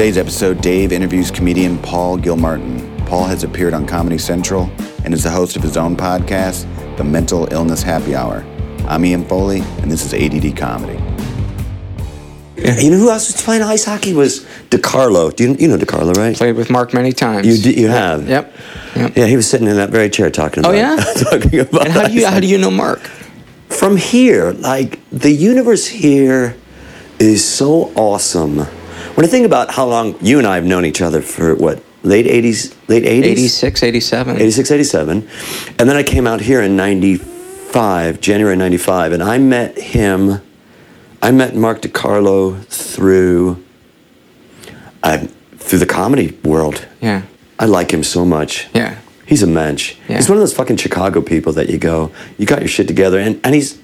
today's episode, Dave interviews comedian Paul Gilmartin. Paul has appeared on Comedy Central and is the host of his own podcast, The Mental Illness Happy Hour. I'm Ian Foley, and this is ADD Comedy. You know who else was playing ice hockey was DeCarlo. Do you, you know DeCarlo, right? Played with Mark many times. You d- you have. Yep. yep. Yeah, he was sitting in that very chair talking oh, about. Oh yeah. talking about. And how do you how do you know Mark? from here, like the universe here is so awesome. When I think about how long you and I have known each other for what, late 80s, late 80s? 86, 87. 86, 87. And then I came out here in 95, January 95, and I met him, I met Mark DeCarlo through, uh, through the comedy world. Yeah. I like him so much. Yeah. He's a mensch. Yeah. He's one of those fucking Chicago people that you go, you got your shit together, and, and he's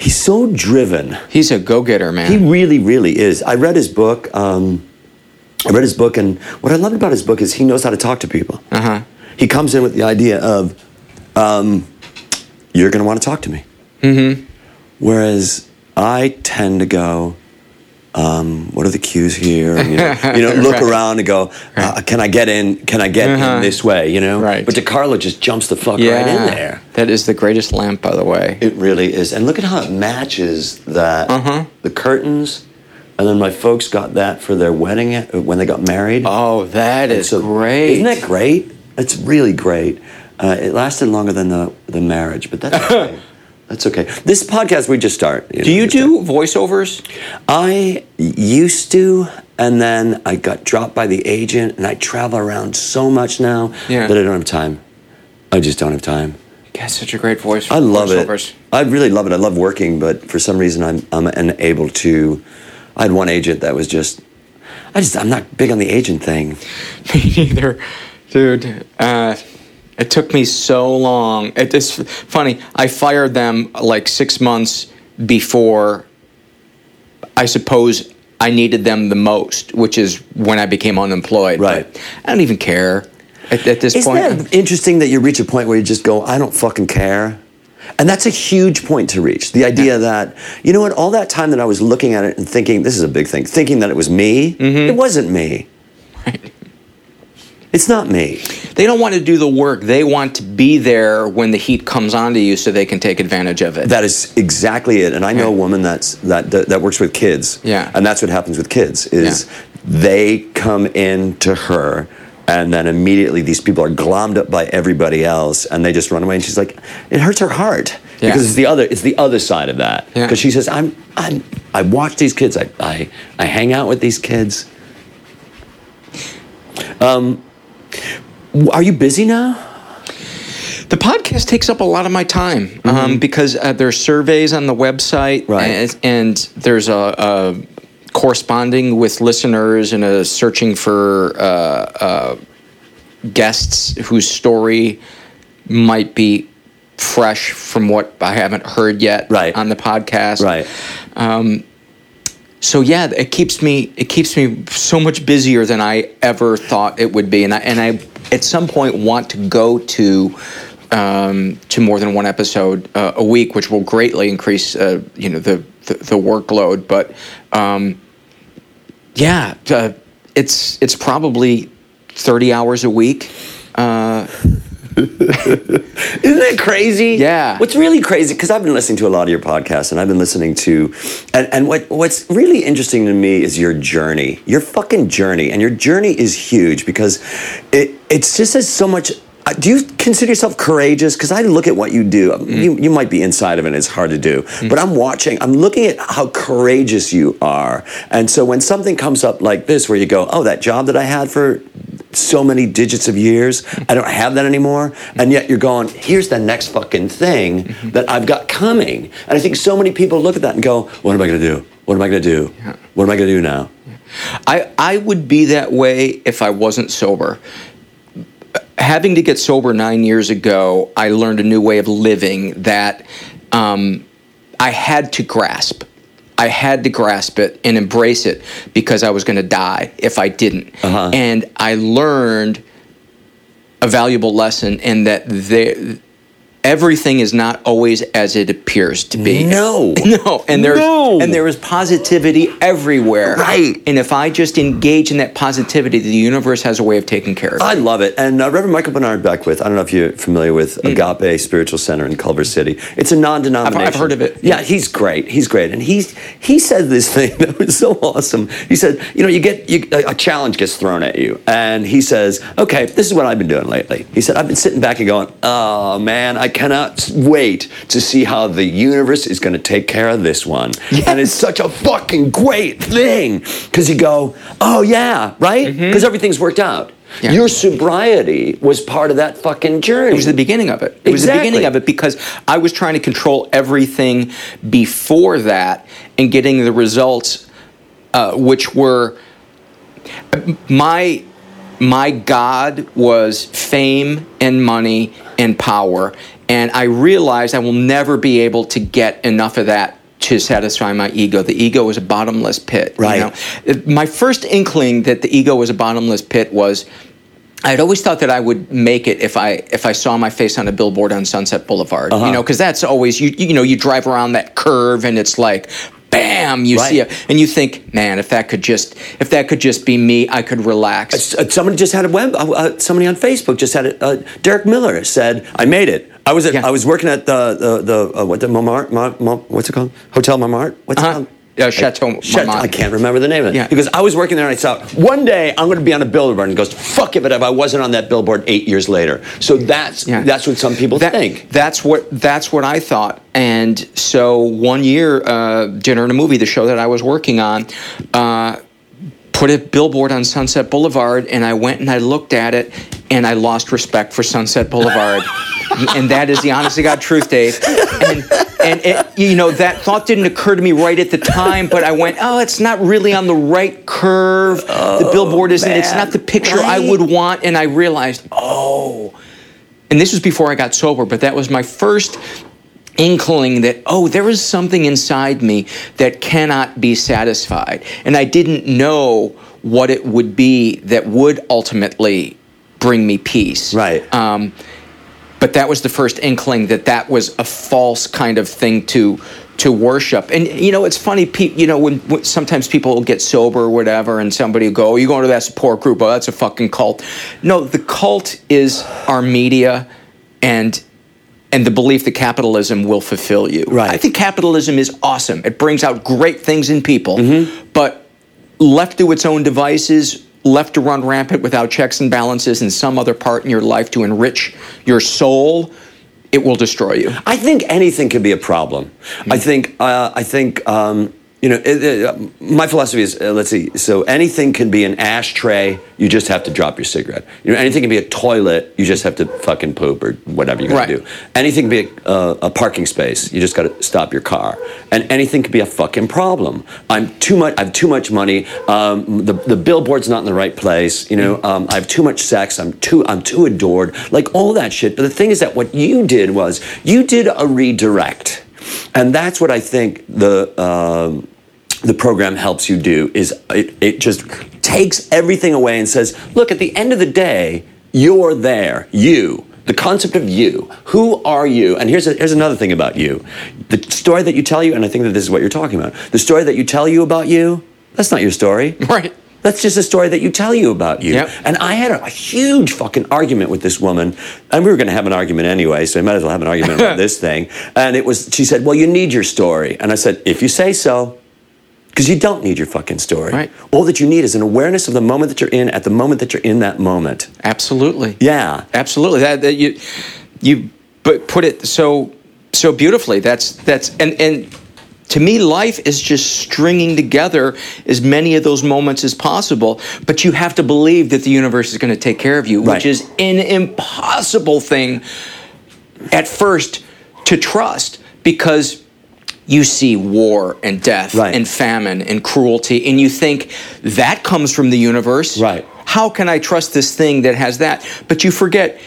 he's so driven. He's a go-getter, man. He really, really is. I read his book. Um, I read his book, and what I loved about his book is he knows how to talk to people. uh-huh. He comes in with the idea of, um, you're going to want to talk to me. Mm-hmm. Whereas I tend to go, um, what are the cues here? And, you know, you know look Right. around and go, uh, can I get in? Can I get Uh-huh. in this way? You know. Right. But DeCarlo just jumps the fuck yeah. right in there. That is the greatest lamp, by the way. It really is. And look at how it matches that Uh-huh. the curtains. And then my folks got that for their wedding uh, when they got married. oh, that is So- great. Isn't that great? It's really great. Uh, it lasted longer than the, the marriage, but that's okay. That's okay. This podcast we just start. do you do voiceovers? I used to, and then I got dropped by the agent, and I travel around so much now Yeah. that I don't have time. I just don't have time. You got such a great voice I love voiceovers. it. I really love it. I love working, but for some reason, I'm I'm unable to. I had one agent that was just. I just I'm not big on the agent thing. Me neither, dude. Uh, it took me so long. It is funny. I fired them like six months before. I suppose I needed them the most, which is when I became unemployed. Right. But I don't even care at, at this Isn't point. that interesting that you reach a point where you just go, I don't fucking care? And that's a huge point to reach. The idea that, you know what, all that time that I was looking at it and thinking, this is a big thing, thinking that it was me, mm-hmm. it wasn't me. Right. It's not me. They don't want to do the work. They want to be there when the heat comes onto you, so they can take advantage of it. That is exactly it. And I know a woman that's that, that that works with kids. Yeah. And that's what happens with kids is Yeah. they come in to her and then immediately these people are glommed up by everybody else and they just run away and she's like it hurts her heart Yeah. because it's the other it's the other side of that Yeah. because she says I'm I'm I watch these kids I, I I hang out with these kids um are you busy now The podcast takes up a lot of my time um, because uh, there's surveys on the website, Mm-hmm. Right. and, and there's a, a corresponding with listeners and a searching for uh, uh, guests whose story might be fresh from what I haven't heard yet Right. on the podcast. right So yeah, it keeps me it keeps me so much busier than I ever thought it would be, and I and I at some point want to go to um, to more than one episode uh, a week, which will greatly increase uh, you know the, the the workload. But um, yeah, uh, it's it's probably thirty hours a week. Isn't that crazy? Yeah. What's really crazy, because I've been listening to a lot of your podcasts and I've been listening to, and, and what, what's really interesting to me is your journey, your fucking journey. And your journey is huge because it, it's just as so much. uh, Do you consider yourself courageous? Because I look at what you do. Um, mm. You, you might be inside of it, and it's hard to do. Mm. But I'm watching, I'm looking at how courageous you are. And so when something comes up like this, where you go, oh, that job that I had for so many digits of years. I don't have that anymore. And yet you're going, here's the next fucking thing that I've got coming. And I think so many people look at that and go, what am I going to do? What am I going to do? What am I going to do now? I I would be that way if I wasn't sober. Having to get sober nine years ago, I learned a new way of living that um, I had to grasp. I had to grasp it and embrace it because I was going to die if I didn't. Uh-huh. And I learned a valuable lesson in that there everything is not always as it appears to be. No. No, and there's No. and there is positivity everywhere. Right. And if I just engage in that positivity, the universe has a way of taking care of it. I love it. And uh, Reverend Michael Bernard Beckwith, I don't know if you're familiar with Mm. Agape Spiritual Center in Culver City. It's a non-denominational. I've heard of it. Yeah, he's great. He's great. And he's he said this thing that was so awesome. He said, you know, you get you, a a challenge gets thrown at you, and he says, okay, this is what I've been doing lately. He said, I've been sitting back and going, oh man, I cannot wait to see how the universe is going to take care of this one. And it's such a fucking great thing because you go, oh yeah, right? Because everything's worked out. Mm-hmm. Yeah. Your sobriety was part of that fucking journey. It was the beginning of it. It was the beginning of it because I was trying to control everything before that and getting the results, uh, which were my my God was fame and money and power, and I realized I will never be able to get enough of that to satisfy my ego. The ego is a bottomless pit. you Right. know? My first inkling that the ego was a bottomless pit was. I'd always thought that I would make it if I if I saw my face on a billboard on Sunset Boulevard, Uh-huh. you know, because that's always you you know you drive around that curve and it's like, bam, you see it, and you think, man, if that could just if that could just be me, I could relax. Uh, somebody just had a web. Uh, uh, somebody on Facebook just had it. Uh, Derek Miller said, "I made it. I was at, Yeah. I was working at the the, the uh, what the Montmartre, Mon, Mon, what's it called? Hotel Montmartre. What's it Uh-huh. called? Uh, Chateau Chateau- I can't remember the name of it. Yeah. Because I was working there and I thought, one day I'm going to be on a billboard. And he goes, fuck if it if I wasn't on that billboard eight years later. So that's Yeah. that's what some people That- think. That's what that's what I thought. And so one year, uh, Dinner and a Movie, the show that I was working on, uh, put a billboard on Sunset Boulevard, and I went and I looked at it, and I lost respect for Sunset Boulevard. and that is the honest to God truth, Dave. And, and it, you know that thought didn't occur to me right at the time, but I went, "Oh, it's not really on the right curve. the billboard isn't. It's not the picture I would want." And I realized, "Oh." and this was before I got sober, but that was my first inkling that, oh, there is something inside me that cannot be satisfied. And I didn't know what it would be that would ultimately bring me peace. Right. Um, but that was the first inkling that that was a false kind of thing to to worship. And you know, it's funny. Pe- you know, when, when sometimes people will get sober or whatever, and somebody will go, "Oh, you going to that support group? Oh, that's a fucking cult." No, the cult is our media, and and the belief that capitalism will fulfill you. Right. I think capitalism is awesome. It brings out great things in people, Mm-hmm. but left to its own devices, left to run rampant without checks and balances in some other part in your life to enrich your soul, it will destroy you. I think anything can be a problem. I think. Uh, I think. Um, you know, it, it, uh, my philosophy is uh, let's see. So anything can be an ashtray. You just have to drop your cigarette. You know, anything can be a toilet. You just have to fucking poop or whatever you got to Right. do. Anything can be a, uh, a parking space. You just got to stop your car. And anything can be a fucking problem. I'm too much. I have too much money. Um, the the billboard's not in the right place. You know, um, I have too much sex. I'm too I'm too adored. Like all that shit. But the thing is that what you did was you did a redirect, and that's what I think the. Um, the program helps you do is it, it just takes everything away and says, look, at the end of the day, you're there. You. The concept of you. Who are you? And here's, a, here's another thing about you. The story that you tell you, and I think that this is what you're talking about, the story that you tell you about you, that's not your story. Right. That's just a story that you tell you about you. Yep. And I had a, a huge fucking argument with this woman, and we were going to have an argument anyway, so I might as well have an argument about this thing. And it was, she said, "Well, you need your story," and I said, "If you say so." Because you don't need your fucking story. Right. All that you need is an awareness of the moment that you're in at the moment that you're in that moment. Absolutely. Yeah. Absolutely. That, that you you but put it so so beautifully. That's that's and and to me life is just stringing together as many of those moments as possible, but you have to believe that the universe is going to take care of you, Right. which is an impossible thing at first to trust because you see war and death Right. and famine and cruelty and you think that comes from the universe Right. how can i trust this thing that has that but you forget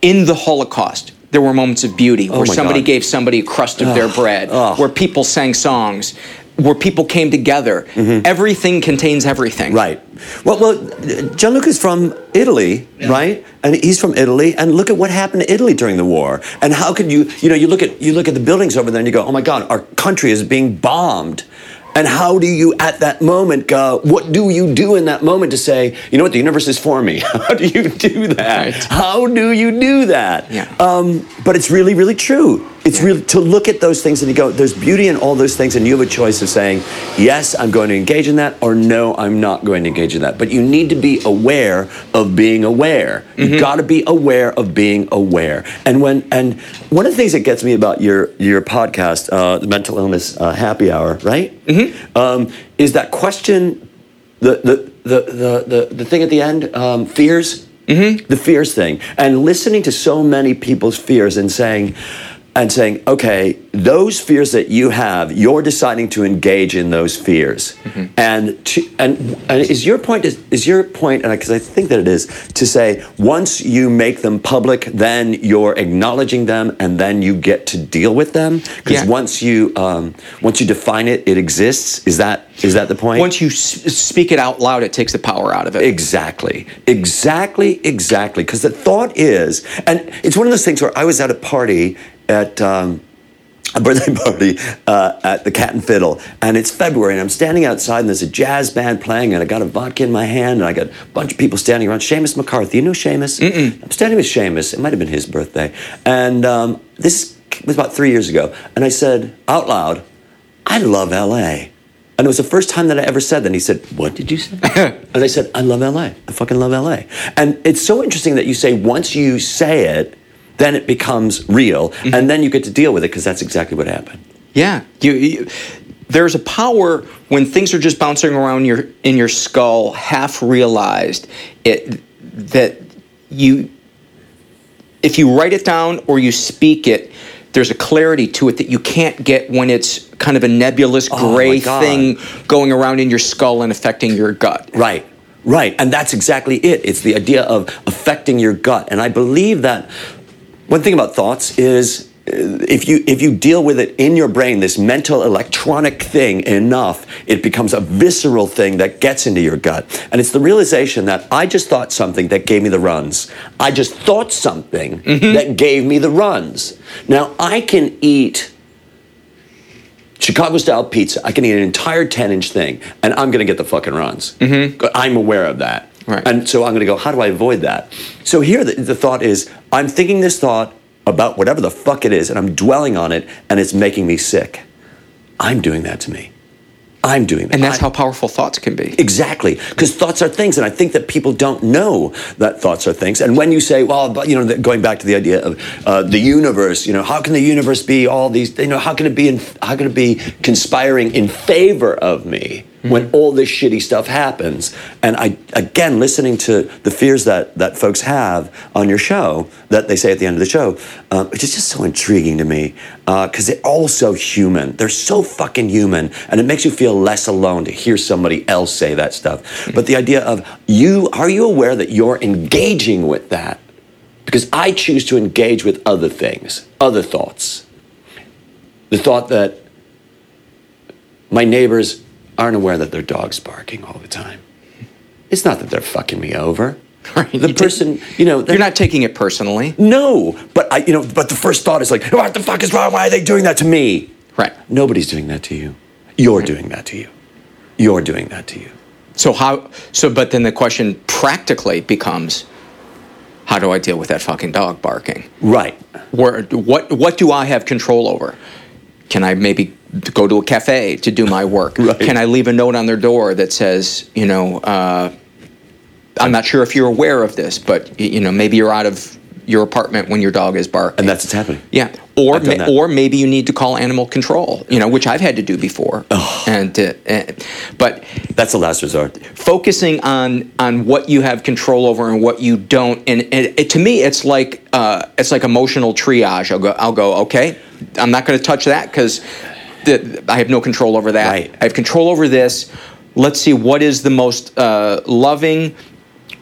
in the holocaust there were moments of beauty where Oh my somebody God. gave somebody a crust of their bread oh. where people sang songs where people came together. Everything contains everything. Mm-hmm. Right. Well, well, Gianluca's from Italy, right? And he's from Italy. And look at what happened to Italy during the war. And how could you, you know, you look at you look at the buildings over there, and you go, oh my God, our country is being bombed. And how do you, at that moment, go? What do you do in that moment to say, you know what, the universe is for me? How do you do that? Right. How do you do that? Yeah. Um, but it's really, really true. It's really to look at those things and you go, there's beauty in all those things, and you have a choice of saying, yes, I'm going to engage in that, or no, I'm not going to engage in that. But you need to be aware of being aware. You've got to be aware of being aware. And when and one of the things that gets me about your your podcast, uh, the Mental Illness uh, Happy Hour, right? Um, is that question the the the the the, the thing at the end um, fears the fears thing and listening to so many people's fears and saying and saying okay those fears that you have you're deciding to engage in those fears and to, and and is your point is, is your point and because I think that it is to say once you make them public then you're acknowledging them and then you get to deal with them because Yeah. once you um, once you define it it exists is that is that the point Once you s- speak it out loud, it takes the power out of it. Exactly. Exactly. Exactly. Because the thought is, and it's one of those things where I was at a party at. Um, a birthday party uh, at the Cat and Fiddle, and it's February, and I'm standing outside, and there's a jazz band playing, and I got a vodka in my hand, and I got a bunch of people standing around. Seamus McCarthy, you know Seamus? I'm standing with Seamus. It might have been his birthday, and um, this was about three years ago, and I said out loud, "I love L.A." And it was the first time that I ever said that. And he said, What did you say? and I said, I love LA. I fucking love LA. And it's so interesting that you say once you say it, then it becomes real. Mm-hmm. And then you get to deal with it because that's exactly what happened. Yeah, you, you, there's a power when things are just bouncing around your in your skull, half realized. It that you, if you write it down or you speak it, there's a clarity to it that you can't get when it's kind of a nebulous Oh, gray God. thing going around in your skull and affecting your gut. Right, right. And that's exactly it. It's the idea of affecting your gut. And I believe that one thing about thoughts is uh, if you if you deal with it in your brain, this mental electronic thing enough, it becomes a visceral thing that gets into your gut. And it's the realization that I just thought something that gave me the runs. I just thought something that gave me the runs. Now I can eat Chicago style pizza. I can eat an entire 10 inch thing and I'm going to get the fucking runs. Mm-hmm. I'm aware of that. Right. And so I'm going to go, how do I avoid that? So here the, the thought is I'm thinking this thought about whatever the fuck it is and I'm dwelling on it and it's making me sick. I'm doing that to me. I'm doing that. And that's I- how powerful thoughts can be. Exactly, because thoughts are things, and I think that people don't know that thoughts are things. And when you say, "Well," but you know, going back to the idea of uh, the universe, you know, how can the universe be all these? You know, how can it be? In, how can it be conspiring in favor of me when all this shitty stuff happens? And I, again, listening to the fears that that folks have on your show, that they say at the end of the show, uh, which is just so intriguing to me, because they're all so human. They're so fucking human, and it makes you feel less alone to hear somebody else say that stuff. But the idea of you, are you aware that you're engaging with that? Because I choose to engage with other things, other thoughts. The thought that my neighbors aren't aware that their dog's barking all the time. It's not that they're fucking me over. Right. The You take- person, you know, You're not taking it personally. no, but I, you know, but the first thought is like, what the fuck is wrong? Why are they doing that to me? Right. Nobody's doing that to you. You're doing that to you. You're doing that to you. So how? So, but then the question practically becomes, how do I deal with that fucking dog barking? Right. Where, what what do I have control over? Can I maybe go to a cafe to do my work? Right. Can I leave a note on their door that says, you know, uh, I'm not sure if you're aware of this, but you know, maybe you're out of your apartment when your dog is barking. And that's what's happening. Yeah, or ma- or maybe you need to call animal control, you know, which I've had to do before. And, uh, and but That's the last resort. focusing on on what you have control over and what you don't, and, and it, to me, it's like uh, it's like emotional triage. I'll go, I'll go, okay, I'm not going to touch that because I have no control over that. Right. I have control over this. Let's see what is the most uh, loving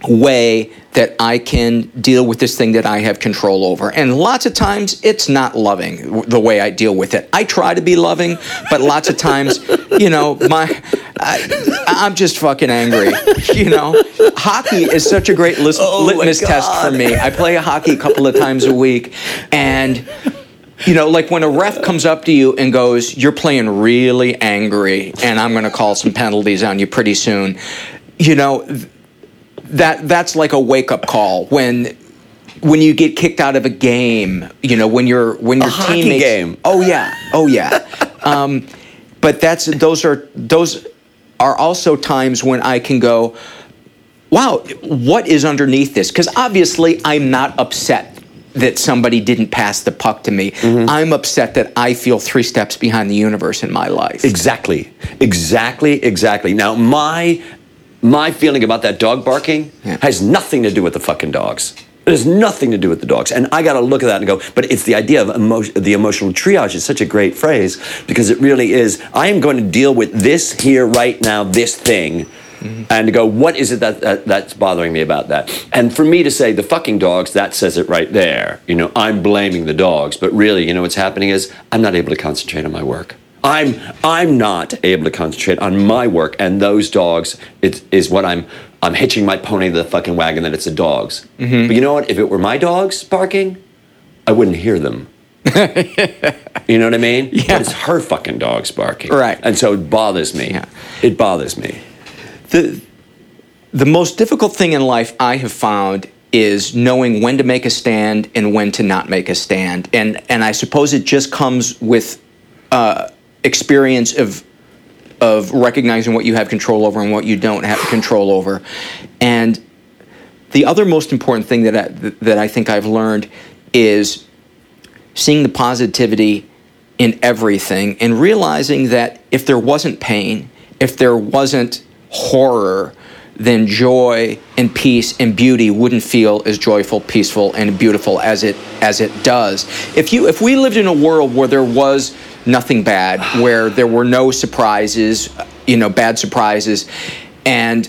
way that I can deal with this thing that I have control over. And lots of times it's not loving the way I deal with it. I try to be loving, but lots of times, you know, my I, I'm just fucking angry. You know, hockey is such a great lis- Oh, litmus test for me. I play hockey a couple of times a week, and you know, like when a ref comes up to you and goes, "You're playing really angry, and I'm going to call some penalties on you pretty soon." You know, that that's like a wake up call when when you get kicked out of a game. You know, when you're when your teammates. game. Oh yeah, oh yeah. um, but that's those are those are also times when I can go, wow, what is underneath this? Because obviously I'm not upset that somebody didn't pass the puck to me. Mm-hmm. I'm upset that I feel three steps behind the universe in my life. Exactly. Exactly. Exactly. Now, my my feeling about that dog barking Yeah. has nothing to do with the fucking dogs. It has nothing to do with the dogs. And I got to look at that and go, but it's the idea of the emotional triage is such a great phrase because it really is. I am going to deal with this here, right now, this thing. And to go, what is it that, that that's bothering me about that? And for me to say the fucking dogs, that says it right there. You know, I'm blaming the dogs, but really, you know what's happening is I'm not able to concentrate on my work. I'm I'm not able to concentrate on my work, and those dogs it, is what I'm I'm hitching my pony to the fucking wagon that it's the dogs. Mm-hmm. But you know what? If it were my dogs barking, I wouldn't hear them. you know what I mean? Yeah. But it's her fucking dogs barking, Right. And so it bothers me. Yeah. It bothers me. The the most difficult thing in life I have found is knowing when to make a stand and when to not make a stand, and and I suppose it just comes with uh, experience of of recognizing what you have control over and what you don't have control over, and the other most important thing that I, that I think I've learned is seeing the positivity in everything and realizing that if there wasn't pain, if there wasn't horror, then joy and peace and beauty wouldn't feel as joyful, peaceful, and beautiful as it as it does. If you if we lived in a world where there was nothing bad, where there were no surprises, you know, bad surprises, and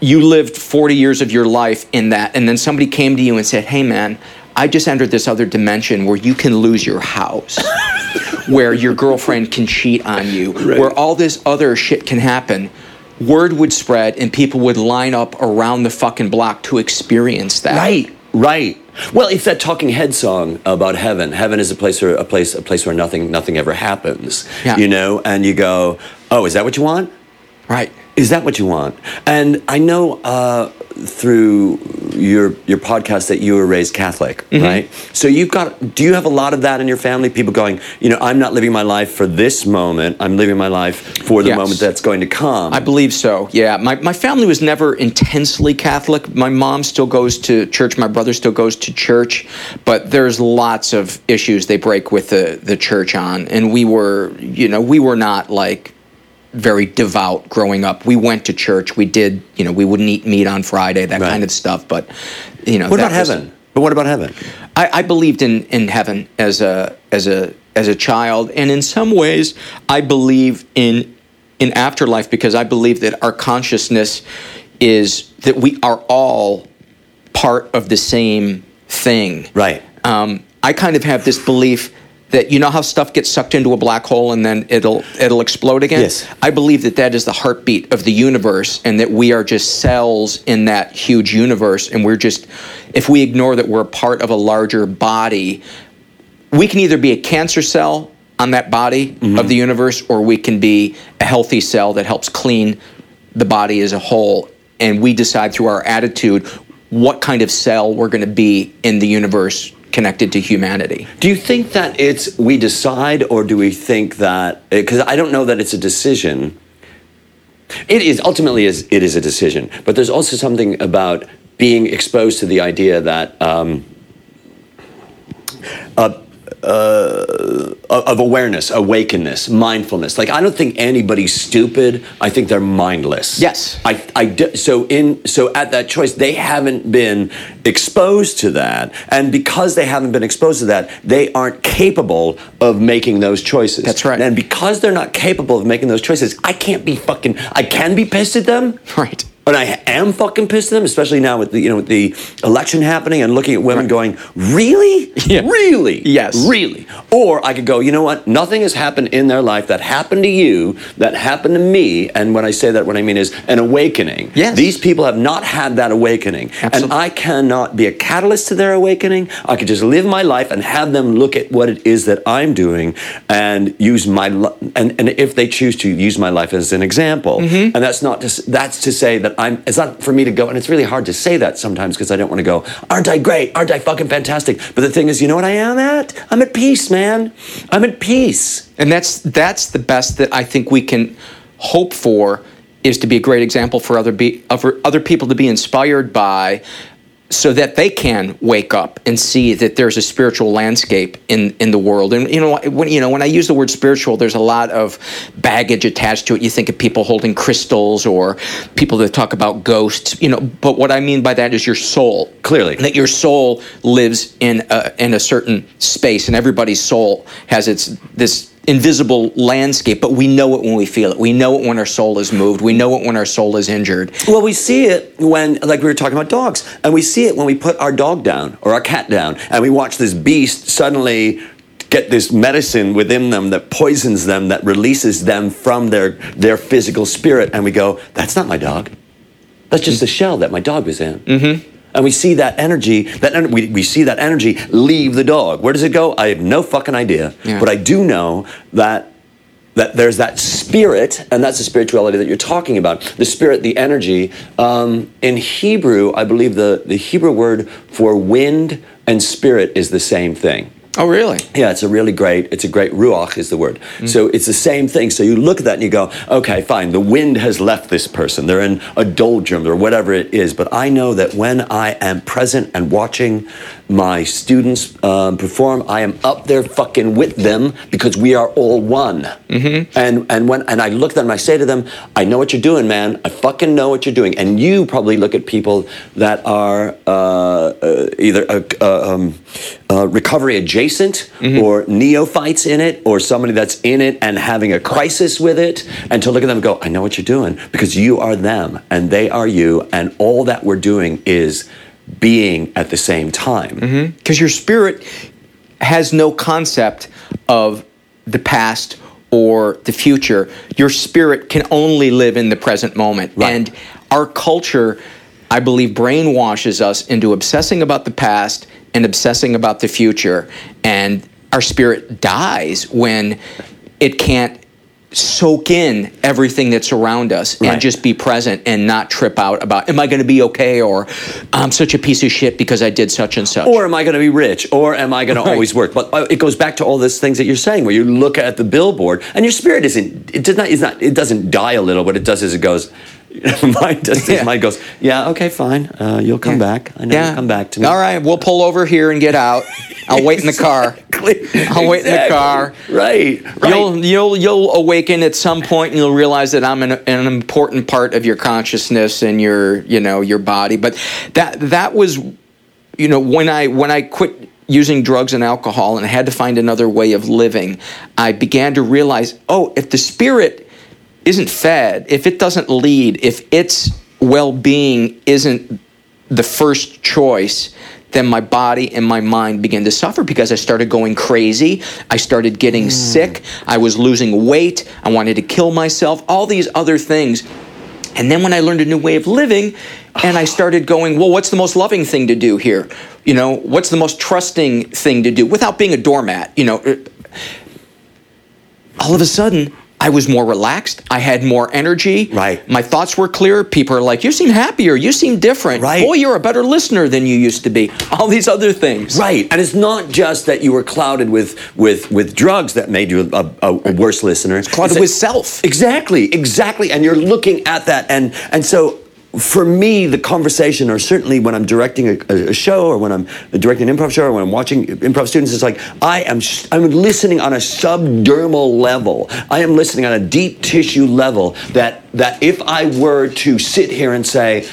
you lived 40 years of your life in that and then somebody came to you and said hey man i just entered this other dimension where you can lose your house where your girlfriend can cheat on you where all this other shit can happen word would spread and people would line up around the fucking block to experience that Right, right. Well, it's that Talking Head song about heaven. Heaven is a place where a place a place where nothing nothing ever happens. Yeah. You know, and you go, oh, is that what you want? right Is that what you want? And I know uh, through your your podcast that you were raised Catholic, Mm-hmm. right? So you've got. Do you have a lot of that in your family? People going, you know, I'm not living my life for this moment. I'm living my life for the Yes. moment that's going to come. I believe so. Yeah, my my family was never intensely Catholic. My mom still goes to church. My brother still goes to church, but there's lots of issues they break with the the church on, and we were, you know, we were not like very devout growing up. We went to church. We did, you know, we wouldn't eat meat on Friday, that Right. kind of stuff. But you know, what about was- heaven? But what about heaven? I, I believed in, in heaven as a as a as a child, and in some ways, I believe in in afterlife because I believe that our consciousness is that we are all part of the same thing. Right. Um, I kind of have this belief that you know how stuff gets sucked into a black hole and then it'll it'll explode again. Yes. I believe that that is the heartbeat of the universe, and that we are just cells in that huge universe, and we're just if we ignore that we're a part of a larger body, we can either be a cancer cell on that body mm-hmm. of the universe, or we can be a healthy cell that helps clean the body as a whole, and we decide through our attitude what kind of cell we're going to be in the universe connected to humanity. Do you think that it's we decide, or do we think that because I don't know that it's a decision. It is ultimately is it is a decision, but there's also something about being exposed to the idea that um, uh, uh, of awareness, awakenness, mindfulness. Like I don't think anybody's stupid. I think they're mindless. Yes. I, I do- so in so at that choice they haven't been exposed to that and because they haven't been exposed to that they aren't capable of making those choices That's right. and because they're not capable of making those choices i can't be fucking i can be pissed at them Right. And I am fucking pissed at them, especially now with the you know with the election happening and looking at women going, really, Yeah. really, Yes. really. Or I could go, you know what? Nothing has happened in their life that happened to you that happened to me. And when I say that, what I mean is an awakening. Yes. These people have not had that awakening, and I cannot be a catalyst to their awakening. I could just live my life and have them look at what it is that I'm doing and use my li- and and if they choose to use my life as an example. Mm-hmm. And that's not to, that's to say that I'm. It's not for me to go, and it's really hard to say that sometimes because I don't want to go. Aren't I great? Aren't I fucking fantastic? But the thing is, you know what I am at? I'm at peace, man. I'm at peace. And that's that's the best that I think we can hope for is to be a great example for other be for other people to be inspired by so that they can wake up and see that there's a spiritual landscape in, in the world. And you know when you know when I use the word spiritual, there's a lot of baggage attached to it. You think of people holding crystals or people that talk about ghosts, you know, but what I mean by that is your soul. Clearly. That your soul lives in a, in a certain space and everybody's soul has its this invisible landscape, but we know it when we feel it. We know it when our soul is moved. We know it when our soul is injured. Well, we see it when, like we were talking about dogs, and we see it when we put our dog down or our cat down, and we watch this beast suddenly get this medicine within them that poisons them, that releases them from their their physical spirit, and we go, "That's not my dog. That's just the shell that my dog was in." Mm-hmm. And we see that energy, that en- we, we see that energy leave the dog. Where does it go? I have no fucking idea. Yeah. But I do know that that there's that spirit, and that's the spirituality that you're talking about. The spirit, the energy. Um, in Hebrew, I believe the, the Hebrew word for wind and spirit is the same thing. Oh, really? Yeah, it's a really great, it's a great ruach is the word. So it's the same thing. So you look at that and you go, okay, fine, the wind has left this person. They're in a doldrum or whatever it is. But I know that when I am present and watching my students um, perform, I am up there fucking with them because we are all one. Mm-hmm. And and when and I look at them and I say to them, I know what you're doing, man. I fucking know what you're doing. And you probably look at people that are uh, uh, either uh, uh, um, uh, recovery adjacent or neophytes in it or somebody that's in it and having a crisis with it and to look at them and go i know what you're doing because you are them and they are you and all that we're doing is being at the same time Because your spirit has no concept of the past or the future. Your spirit can only live in the present moment. Right. And our culture, I believe, brainwashes us into obsessing about the past and obsessing about the future. And our spirit dies when it can't soak in everything that's around us Right. and just be present and not trip out about am I going to be okay or I'm such a piece of shit because I did such and such. or am I going to be rich? Or am I going to always work? But uh, it goes back to all these things that you're saying, where you look at the billboard and your spirit isn't. It does not. It's not. It doesn't die a little. What it does is it goes. mine does. Yeah. Mine goes. Yeah. Okay. Fine. Uh, you'll come back. I know you'll come back to me. All right, we'll pull over here and get out. I'll wait in the car. I'll wait in the car. Right. Right. You'll you'll you'll awaken at some point and you'll realize that I'm an, an important part of your consciousness and your you know your body. But that that was you know when I when I quit using drugs and alcohol and I had to find another way of living, I began to realize oh if the spirit isn't fed, if it doesn't lead, if its well-being isn't the first choice, then my body and my mind began to suffer because I started going crazy. I started getting sick. I was losing weight. I wanted to kill myself, all these other things. And then when I learned a new way of living, and I started going, well, what's the most loving thing to do here? You know, what's the most trusting thing to do without being a doormat? You know, uh, all of a sudden, I was more relaxed. I had more energy. Right. My thoughts were clearer. People are like, you seem happier. You seem different. Right. Boy, you're a better listener than you used to be. All these other things. Right, and it's not just that you were clouded with with with drugs that made you a, a, a worse listener. It's clouded with self. Exactly, exactly, and you're looking at that, and and so. For me, the conversation, or certainly when I'm directing a, a show, or when I'm directing an improv show, or when I'm watching improv students, it's like I am I'm listening on a subdermal level. I am listening on a deep tissue level. That that if I were to sit here and say,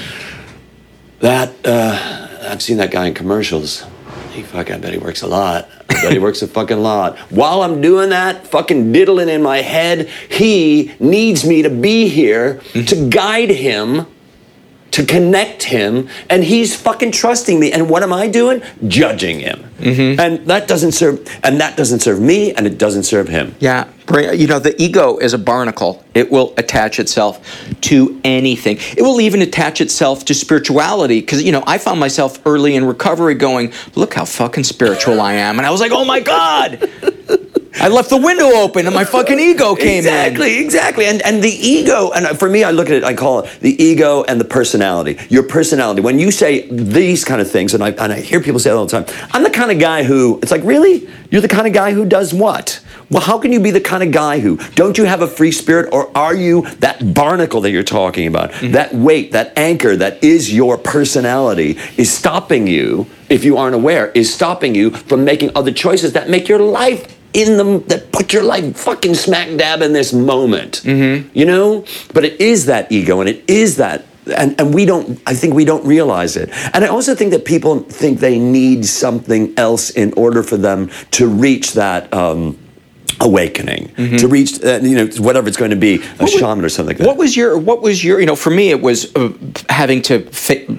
that uh, I've seen that guy in commercials. He fuck, I bet he works a lot. I bet he works a fucking lot. While I'm doing that, fucking diddling in my head, he needs me to be here to guide him to connect him, and he's fucking trusting me. And what am I doing? Judging him. Mm-hmm. And that doesn't serve. And that doesn't serve me, and it doesn't serve him. Yeah, you know, the ego is a barnacle. It will attach itself to anything. It will even attach itself to spirituality. Because, you know, I found myself early in recovery going, look how fucking spiritual I am. And I was like, oh my God. I left the window open and my fucking ego came in. exactly, exactly. And and the ego, and for me, I look at it, I call it the ego and the personality. Your personality. When you say these kind of things, and I and I hear people say it all the time, I'm the kind of guy who it's like, really, you're the kind of guy who does what? Well, how can you be the kind of guy who don't you have a free spirit, or are you that barnacle that you're talking about? Mm-hmm. That weight, that anchor, that is your personality, is stopping you. If you aren't aware, is stopping you from making other choices that make your life in them that put your life fucking smack dab in this moment. You know? But it is that ego and it is that and, and we don't I think we don't realize it. And I also think that people think they need something else in order for them to reach that um, awakening, to reach uh, you know whatever it's going to be, a shaman or something like that. What was your what was your you know for me it was uh, having to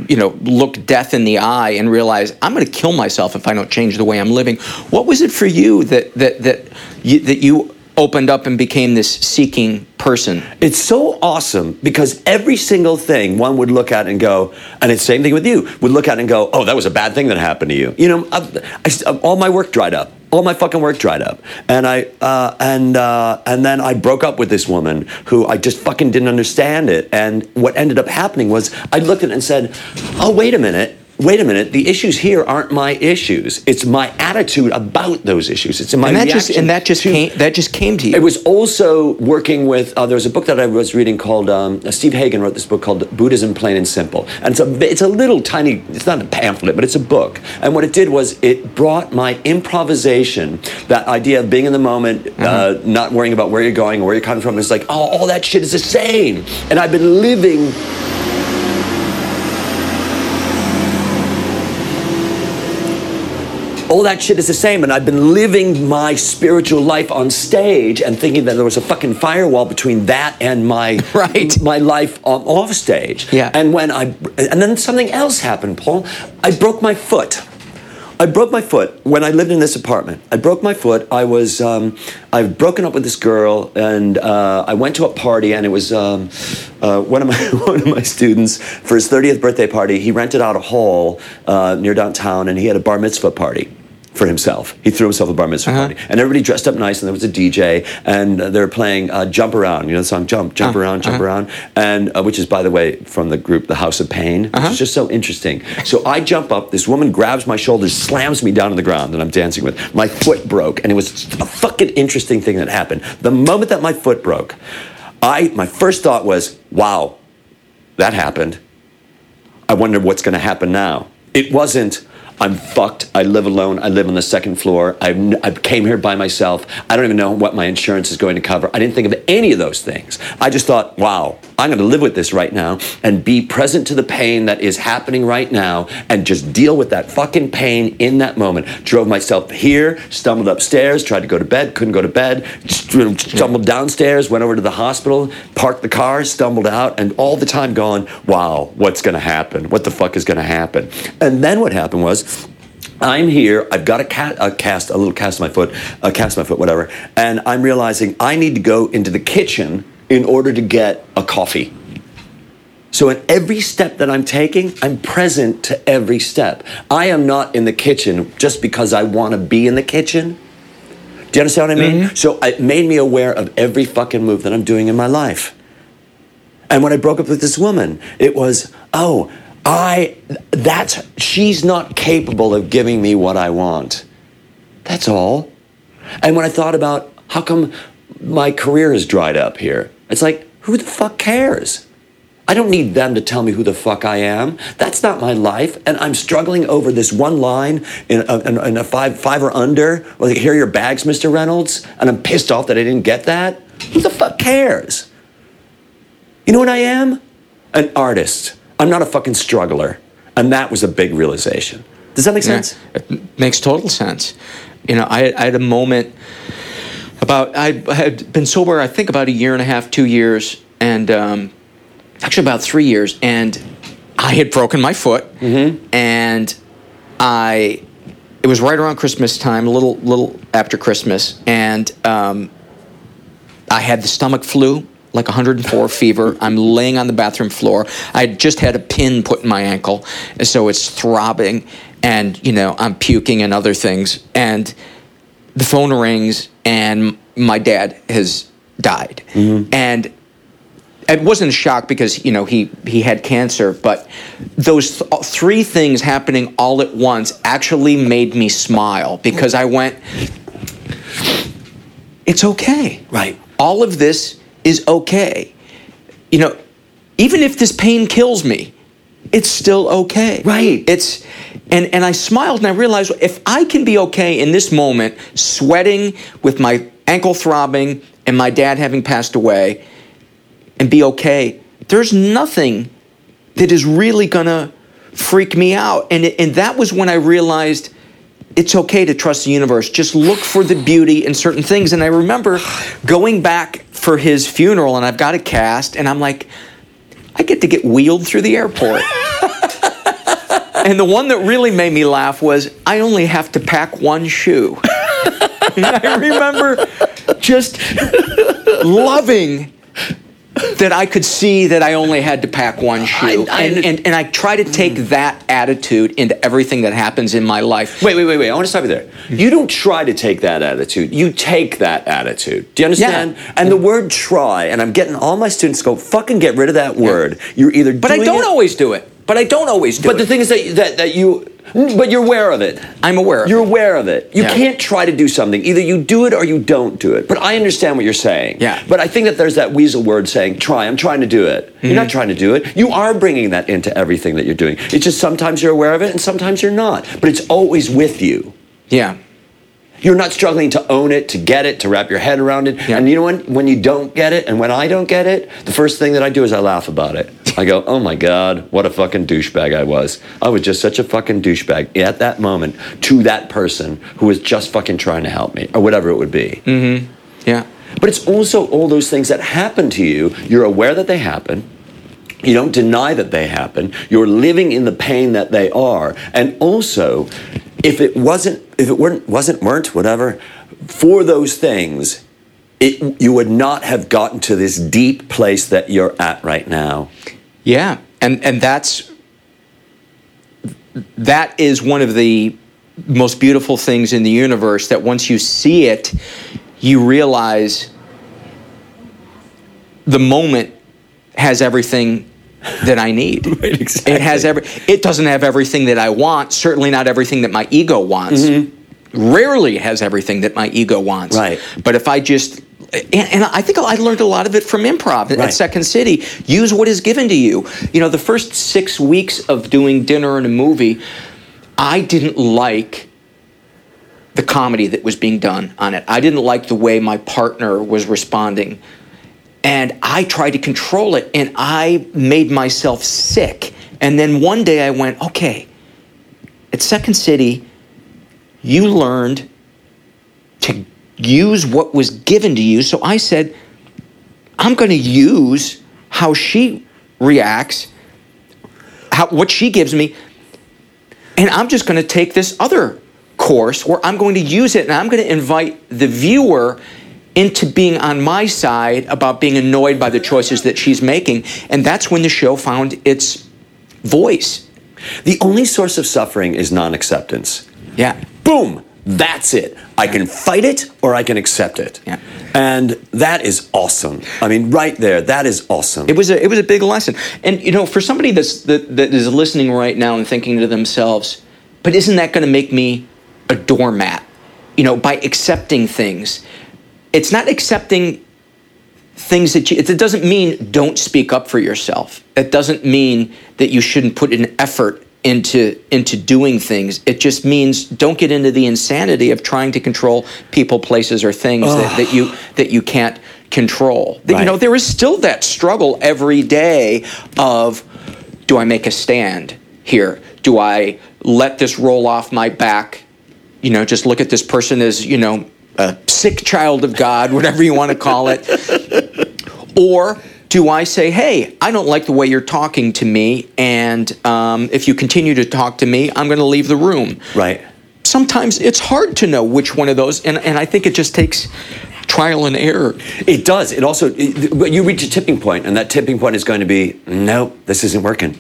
you know look death in the eye and realize I'm going to kill myself if I don't change the way I'm living. What was it for you that that that you, that you opened up and became this seeking person? It's so awesome because every single thing one would look at and go, and it's the same thing with you, would look at and go, oh, that was a bad thing that happened to you. You know, I, I, all my work dried up. All my fucking work dried up, and I uh, and uh, and then I broke up with this woman who I just fucking didn't understand it. And what ended up happening was I looked at it and said, "Oh, wait a minute, wait a minute. The issues here aren't my issues. It's my attitude about those issues. It's in my And that just and that just to- came that just came to you. it was also working with. Uh, there was a book that I was reading called um, Steve Hagen wrote this book called Buddhism Plain and Simple, and it's a it's a little tiny. It's not a pamphlet, but it's a book. And what it did was it brought my improvisation, that idea of being in the moment, uh, not worrying about where you're going or where you're coming from. It's like, oh, all that shit is the same, and I've been living. All that shit is the same. And I've been living my spiritual life on stage and thinking that there was a fucking firewall between that and my Right. my life off stage. Yeah. And when I and then something else happened, Paul. I broke my foot. I broke my foot when I lived in this apartment. I broke my foot. I was um, I've broken up with this girl, and uh, I went to a party, and it was um, uh, one of my one of my students for his 30th birthday party. He rented out a hall uh, near downtown, and he had a bar mitzvah party for himself. He threw himself a bar mitzvah Uh-huh. party, and everybody dressed up nice, and there was a DJ, and uh, they were playing uh, "Jump Around." You know the song "Jump, Jump Uh, Around, Jump uh-huh. Around," and uh, which is, by the way, from the group The House of Pain, which Uh-huh. is just so interesting. So I jump up. This woman grabs my shoulders, slams me down on the ground and I'm dancing with. My foot broke, and it was a fucking interesting thing that happened. The moment that my foot broke, I my first thought was, "Wow, that happened." I wonder what's going to happen now. It wasn't. I'm fucked. I live alone. I live on the second floor. I, I came here by myself. I don't even know what my insurance is going to cover. I didn't think of any of those things. I just thought, wow, I'm going to live with this right now and be present to the pain that is happening right now and just deal with that fucking pain in that moment. Drove myself here, stumbled upstairs, tried to go to bed, couldn't go to bed, stumbled downstairs, went over to the hospital, parked the car, stumbled out, and all the time going, wow, what's going to happen? What the fuck is going to happen? And then what happened was, I'm here. I've got a, a cast, a little cast on my foot, a cast on my foot, whatever. And I'm realizing I need to go into the kitchen in order to get a coffee. So at every step that I'm taking, I'm present to every step. I am not in the kitchen just because I want to be in the kitchen. Do you understand what I mean? Mm-hmm. So it made me aware of every fucking move that I'm doing in my life. And when I broke up with this woman, it was, oh, I that's she's not capable of giving me what I want. That's all. And when I thought about how come my career has dried up here, it's like, who the fuck cares? I don't need them to tell me who the fuck I am. That's not my life. And I'm struggling over this one line in a, in, in a five, five or under. Like, here are your bags, Mr. Reynolds. And I'm pissed off that I didn't get that. Who the fuck cares? You know what I am? An artist. I'm not a fucking struggler. And that was a big realization. Does that make Yeah, sense? it makes total sense. You know, I, I had a moment about I had been sober. I think about a year and a half, two years, and um, actually about three years. And I had broken my foot, and I. It was right around Christmas time, a little little after Christmas, and um, I had the stomach flu, like 104 fever. I'm laying on the bathroom floor. I just had a pin put in my ankle, so it's throbbing, and you know I'm puking and other things, and the phone rings, and my dad has died, mm-hmm. and it wasn't a shock because you know he he had cancer, but those th- three things happening all at once actually made me smile because I went, "It's okay, Right. All of this is okay. You know, even if this pain kills me, it's still okay, Right. It's." And, and I smiled and I realized if I can be okay in this moment, sweating with my ankle throbbing and my dad having passed away, and be okay. There's nothing that is really gonna freak me out. And, and that was when I realized it's okay to trust the universe. Just look for the beauty in certain things. And I remember going back for his funeral, and I've got a cast, and I'm like, I get to get wheeled through the airport. and the one that really made me laugh was I only have to pack one shoe. and I remember just loving that I could see that I only had to pack one shoe. I- and, and, and I try to take mm. that attitude into everything that happens in my life. Wait, wait, wait, wait. I want to stop you there. Mm. You don't try to take that attitude. You take that attitude. Do you understand? Yeah. And the word try, and I'm getting all my students to go, fucking get rid of that word. You're either But I don't it- always do it. But I don't always do But it. the thing is that, that, that you, but you're aware of it. I'm aware of You're it. aware of it. You Yeah. can't try to do something. Either you do it or you don't do it. But I understand what you're saying. Yeah. But I think that there's that weasel word saying, try. I'm trying to do it. You're Mm-hmm. not trying to do it. You are bringing that into everything that you're doing. It's just sometimes you're aware of it and sometimes you're not. But it's always with you. yeah. You're not struggling to own it, to get it, to wrap your head around it. Yeah. And you know when when you don't get it, and when I don't get it, the first thing that I do is I laugh about it. I go, "Oh my god, what a fucking douchebag I was! I was just such a fucking douchebag at that moment to that person who was just fucking trying to help me, or whatever it would be." Mm-hmm. Yeah. But it's also all those things that happen to you. You're aware that they happen. You don't deny that they happen. You're living in the pain that they are. And also, if it wasn't, if it weren't, wasn't, weren't, whatever, for those things, it, you would not have gotten to this deep place that you're at right now. Yeah, and and that's that is one of the most beautiful things in the universe. That once you see it, you realize the moment has everything that I need. Right, exactly. It has every. It doesn't have everything that I want. Certainly not everything that my ego wants. Mm-hmm. Rarely has everything that my ego wants. Right. But if I just and, and I think I learned a lot of it from improv at Second City. Use what is given to you. You know, the first six weeks of doing dinner and a movie, I didn't like the comedy that was being done on it. I didn't like the way my partner was responding. And I tried to control it and I made myself sick. And then one day I went, okay, at Second City, you learned use what was given to you. So I said, I'm going to use how she reacts, how, what she gives me, and I'm just going to take this other course where I'm going to use it and I'm going to invite the viewer into being on my side about being annoyed by the choices that she's making. And that's when the show found its voice. The only source of suffering is non acceptance. Yeah. Boom! That's it. I can fight it or I can accept it. Yeah. And that is awesome. I mean, right there, that is awesome. It was a it was a big lesson. And you know, for somebody that's that, that is listening right now and thinking to themselves, but isn't that going to make me a doormat? You know, by accepting things. It's not accepting things that you it doesn't mean don't speak up for yourself. It doesn't mean that you shouldn't put an effort into into doing things. It just means don't get into the insanity of trying to control people, places, or things that, that you that you can't control. That, You know, there is still that struggle every day of do I make a stand here? Do I let this roll off my back? You know, just look at this person as, you know, a sick child of God, whatever you want to call it. Or do I say, hey, I don't like the way you're talking to me, and um, if you continue to talk to me, I'm going to leave the room. Right. Sometimes it's hard to know which one of those, and, and I think it just takes trial and error. It does. It also, it, but you reach a tipping point, and that tipping point is going to be, nope, this isn't working.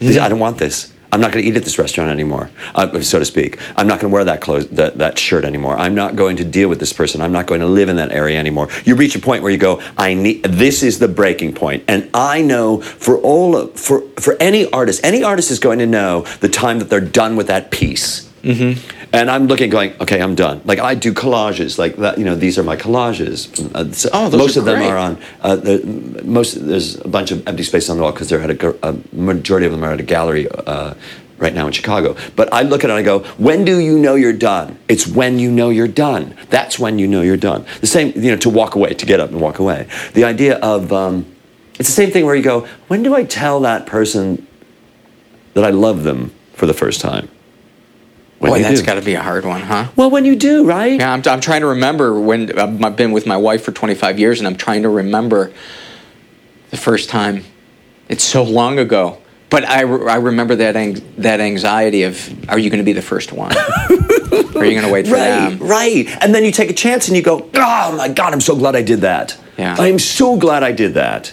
This- I don't want this. I'm not going to eat at this restaurant anymore, uh, so to speak. I'm not going to wear that clothes, that, that shirt anymore. I'm not going to deal with this person. I'm not going to live in that area anymore. You reach a point where you go, I need. This is the breaking point, and I know for all of, for for any artist, any artist is going to know the time that they're done with that piece. And I'm looking, going, okay, I'm done. Like I do collages, like that. You know, these are my collages. Uh, so Oh, those most are of them are on. Uh, the, most there's a bunch of empty space on the wall because they're at a, a majority of them are at a gallery uh, right now in Chicago. But I look at it and I go, when do you know you're done? It's when you know you're done. That's when you know you're done. The same, you know, to walk away, to get up and walk away. The idea of um, it's the same thing where you go, when do I tell that person that I love them for the first time? When Boy, that's got to be a hard one, huh? well, when you do, right? Yeah, I'm, I'm trying to remember when I've been with my wife for 25 years, and I'm trying to remember the first time. It's so long ago, but I, re- I remember that ang- that anxiety of, are you going to be the first one? are you going to wait for Right, them? right. And then you take a chance and you go, oh my God, I'm so glad I did that. Yeah. I'm so glad I did that.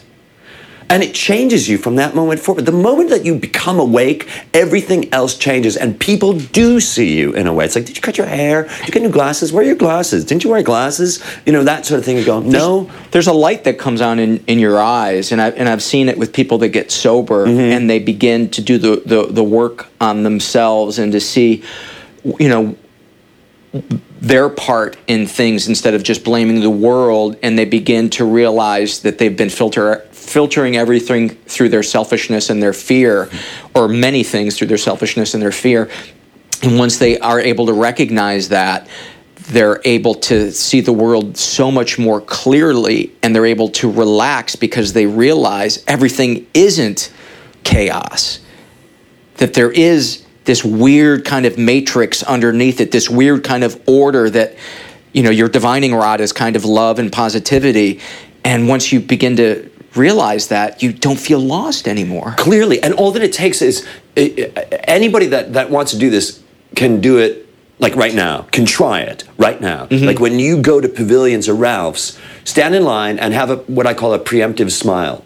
And it changes you from that moment forward. The moment that you become awake, everything else changes, and people do see you in a way. It's like, did you cut your hair? Did you get new glasses? Where are your glasses? Didn't you wear glasses? You know, that sort of thing. You go, no. There's a light that comes on in, in your eyes, and, I, and I've seen it with people that get sober Mm-hmm. and they begin to do the, the, the work on themselves and to see, you know, their part in things instead of just blaming the world, and they begin to realize that they've been filter, filtering everything through their selfishness and their fear, or many things through their selfishness and their fear. And once they are able to recognize that, they're able to see the world so much more clearly and they're able to relax because they realize everything isn't chaos. That there is this weird kind of matrix underneath it, this weird kind of order that, you know, your divining rod is kind of love and positivity. And once you begin to realize that, you don't feel lost anymore. Clearly, and all that it takes is anybody that, that wants to do this can do it like right now, can try it right now. Mm-hmm. Like when you go to Pavilions or Ralph's, stand in line and have a, what I call a preemptive smile.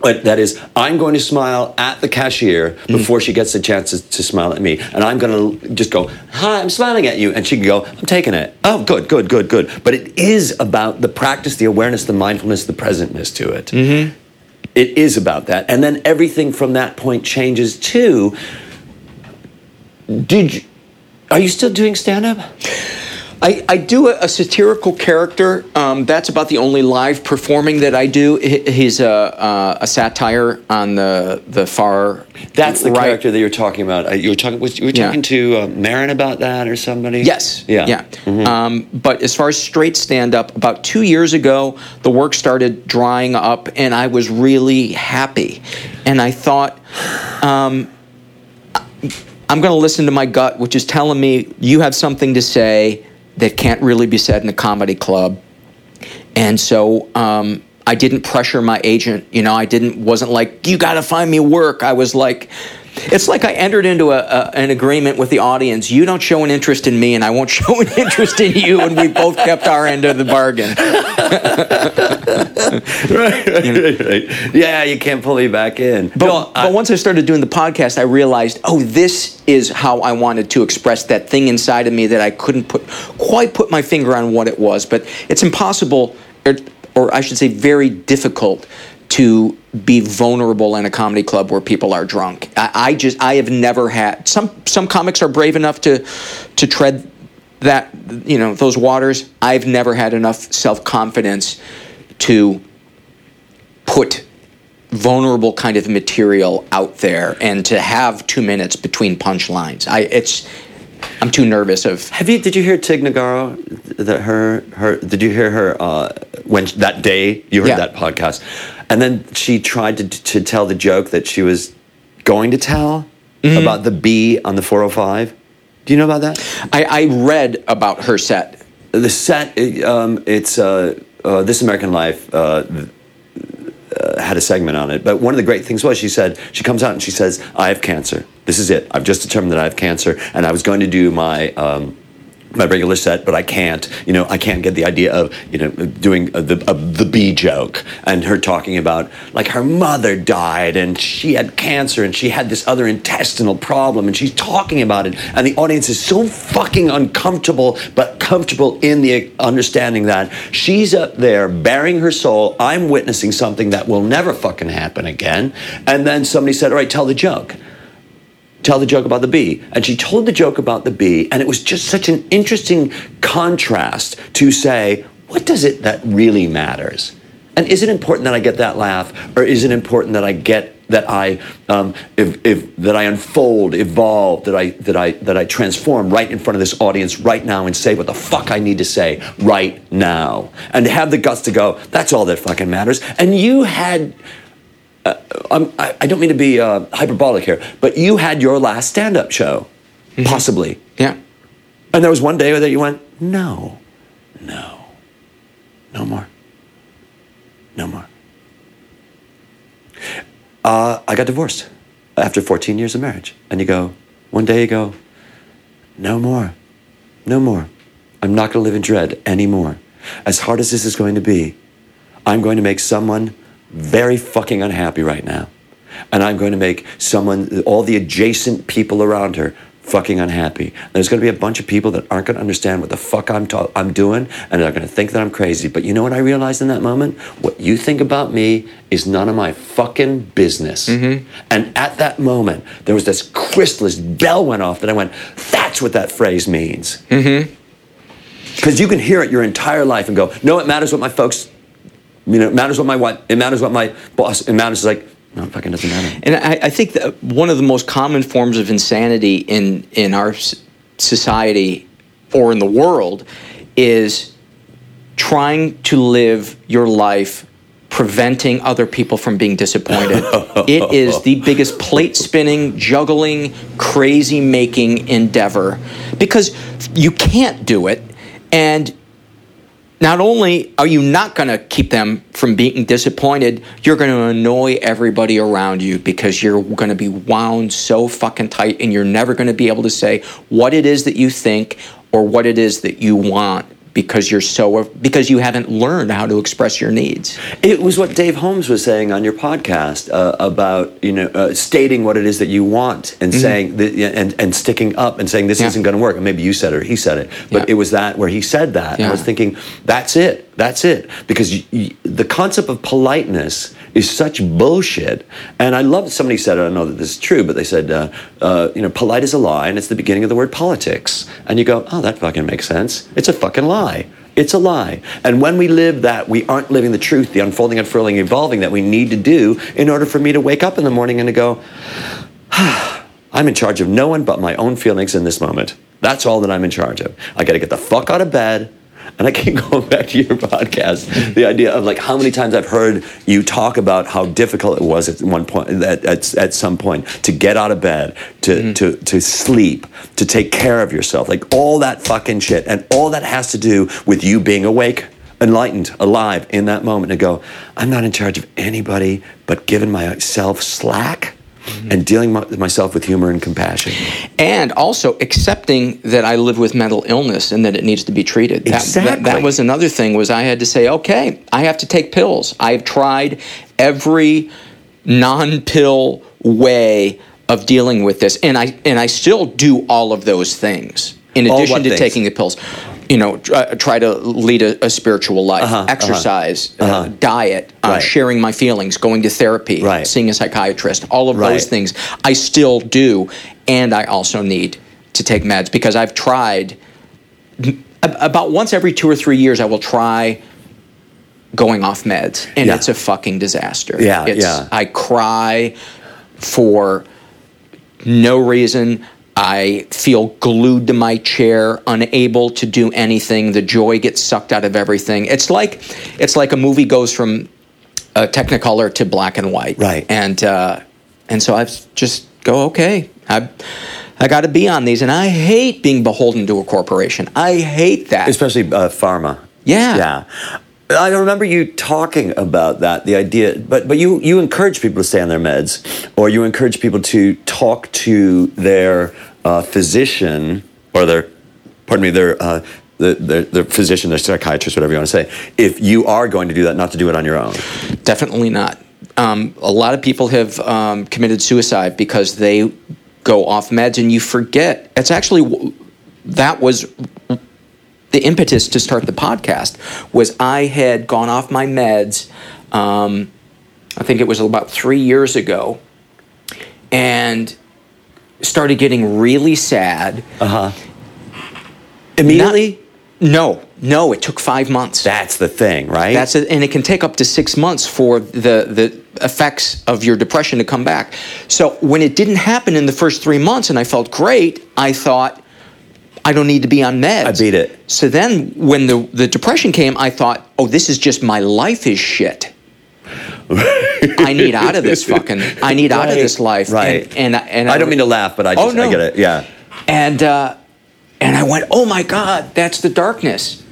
But that is, I'm going to smile at the cashier mm. before she gets the chance to, to smile at me. And I'm going to just go, Hi, I'm smiling at you. And she can go, I'm taking it. Oh, good, good, good, good. But it is about the practice, the awareness, the mindfulness, the presentness to it. Mm-hmm. It is about that. And then everything from that point changes too. Did you, are you still doing stand up? I, I do a, a satirical character. Um, that's about the only live performing that I do. He's a, a, a satire on the the far. That's the right. character that you're talking about. Uh, You were talking. Was, you were Yeah. to uh, Maron about that or somebody? Yes. Yeah. Yeah. Mhm. Um, but as far as straight stand up, about two years ago, the work started drying up, and I was really happy. And I thought, um, I'm going to listen to my gut, which is telling me you have something to say that can't really be said in a comedy club. And so um, I didn't pressure my agent. You know, I didn't wasn't like you got to find me work. I was like, it's like I entered into a, a, an agreement with the audience. You don't show an interest in me, and I won't show an interest in you, and we both kept our end of the bargain. right, right, right. Yeah, you can't pull me back in. But, No, I- but once I started doing the podcast, I realized, oh, this is how I wanted to express that thing inside of me that I couldn't put quite put my finger on what it was. But it's impossible, or, or I should say, very difficult to be vulnerable in a comedy club where people are drunk. I, I just I have never had some some comics are brave enough to to tread that you know those waters. I've never had enough self confidence to put vulnerable kind of material out there and to have two minutes between punchlines. I it's I'm too nervous of have you? Did you hear Tig Notaro? That her her. Did you hear her uh, when that day you heard Yeah. that podcast? And then she tried to to tell the joke that she was going to tell Mm-hmm. about the bee on the 405. Do you know about that? I, I read about her set. the set um, it's uh, uh, this american life uh, uh, had a segment on it. But one of the great things was she said she comes out and she says, "I have cancer. This is it. I've just determined that I have cancer, and I was going to do my." Um, my regular set, but I can't. You know, I can't get the idea of you know doing the uh, the bee joke and her talking about like her mother died and she had cancer and she had this other intestinal problem and she's talking about it and the audience is so fucking uncomfortable, but comfortable in the understanding that she's up there bearing her soul. I'm witnessing something that will never fucking happen again. And then somebody said, "All right, tell the joke." Tell the joke about the bee. And she told the joke about the bee, and it was just such an interesting contrast to say, what does it that really matters? And is it important that I get that laugh, or is it important that I get that I um, if, if, that I unfold, evolve, that I that I that I transform right in front of this audience right now and say what the fuck I need to say right now, and have the guts to go. That's all that fucking matters. And you had uh, I, I don't mean to be uh, hyperbolic here, but you had your last stand up show, mm-hmm. possibly. Yeah. And there was one day that you went, no, no, no more. No more. Uh, I got divorced after 14 years of marriage. And you go, one day you go, no more, no more. I'm not going to live in dread anymore. As hard as this is going to be, I'm going to make someone very fucking unhappy right now. And I'm going to make someone, all the adjacent people around her, fucking unhappy. There's going to be a bunch of people that aren't going to understand what the fuck I'm, ta- I'm doing, and they're going to think that I'm crazy. But you know what I realized in that moment? What you think about me is none of my fucking business. Mm-hmm. And at that moment, there was this crystal, this bell went off that I went, that's what that phrase means. Mm-hmm. Because you can hear it your entire life and go, no, it matters what my folks you know, it matters what my wife, it matters what my boss, it matters like, no, it fucking doesn't matter. And I, I think that one of the most common forms of insanity in, in our society or in the world is trying to live your life preventing other people from being disappointed. it is the biggest plate spinning, juggling, crazy making endeavor because you can't do it and not only are you not going to keep them from being disappointed, you're going to annoy everybody around you because you're going to be wound so fucking tight and you're never going to be able to say what it is that you think or what it is that you want because you're so because you haven't learned how to express your needs. It was what Dave Holmes was saying on your podcast uh, about you know uh, stating what it is that you want and mm-hmm. saying that, and and sticking up and saying this yeah. isn't going to work. And maybe you said it or he said it, but yeah. it was that where he said that. Yeah. I was thinking that's it. That's it. Because you, you, the concept of politeness is such bullshit. And I love somebody said, I don't know that this is true, but they said, uh, uh, you know, polite is a lie, and it's the beginning of the word politics. And you go, oh, that fucking makes sense. It's a fucking lie. It's a lie. And when we live that, we aren't living the truth, the unfolding, unfurling, evolving that we need to do in order for me to wake up in the morning and to go, ah, I'm in charge of no one but my own feelings in this moment. That's all that I'm in charge of. I got to get the fuck out of bed. And I keep going back to your podcast, the idea of like how many times I've heard you talk about how difficult it was at one point, at, at, at some point, to get out of bed, to, mm-hmm. to, to sleep, to take care of yourself, like all that fucking shit. And all that has to do with you being awake, enlightened, alive in that moment to go, I'm not in charge of anybody but giving myself slack mm-hmm. and dealing with myself with humor and compassion. And also accepting that I live with mental illness and that it needs to be treated. Exactly. That, that, that was another thing was I had to say, okay, I have to take pills. I've tried every non-pill way of dealing with this and I and I still do all of those things in addition to things? taking the pills you know, try, uh, try to lead a, a spiritual life, uh-huh, uh-huh. exercise, uh-huh. Uh, diet, uh, sharing my feelings, going to therapy, right. seeing a psychiatrist, all of right. those things I still do. And I also need to take meds because I've tried about once every two or three years, I will try going off meds, and yeah. it's a fucking disaster. Yeah, it's, yeah. I cry for no reason. I feel glued to my chair, unable to do anything. The joy gets sucked out of everything. It's like it's like a movie goes from uh, Technicolor to black and white. Right. And uh, and so I just go okay. I I got to be on these, and I hate being beholden to a corporation. I hate that, especially uh, pharma. Yeah. Yeah. I remember you talking about that, the idea, but but you you encourage people to stay on their meds, or you encourage people to talk to their uh, physician or their, pardon me, their. Uh, the, their, their physician, their psychiatrist, whatever you want to say, if you are going to do that, not to do it on your own. Definitely not. Um, a lot of people have um, committed suicide because they go off meds, and you forget. It's actually that was the impetus to start the podcast. Was I had gone off my meds. Um, I think it was about three years ago, and started getting really sad. Uh huh. Immediately. Not- no, no, it took five months. That's the thing, right? That's it, and it can take up to six months for the the effects of your depression to come back. So when it didn't happen in the first three months, and I felt great, I thought I don't need to be on meds. I beat it. So then when the the depression came, I thought, oh, this is just my life is shit. I need out of this fucking. I need out of this life. right. And and, and I don't mean to laugh, but I just Oh, no. I get it. Yeah. and uh, and I went, oh my God, that's the darkness.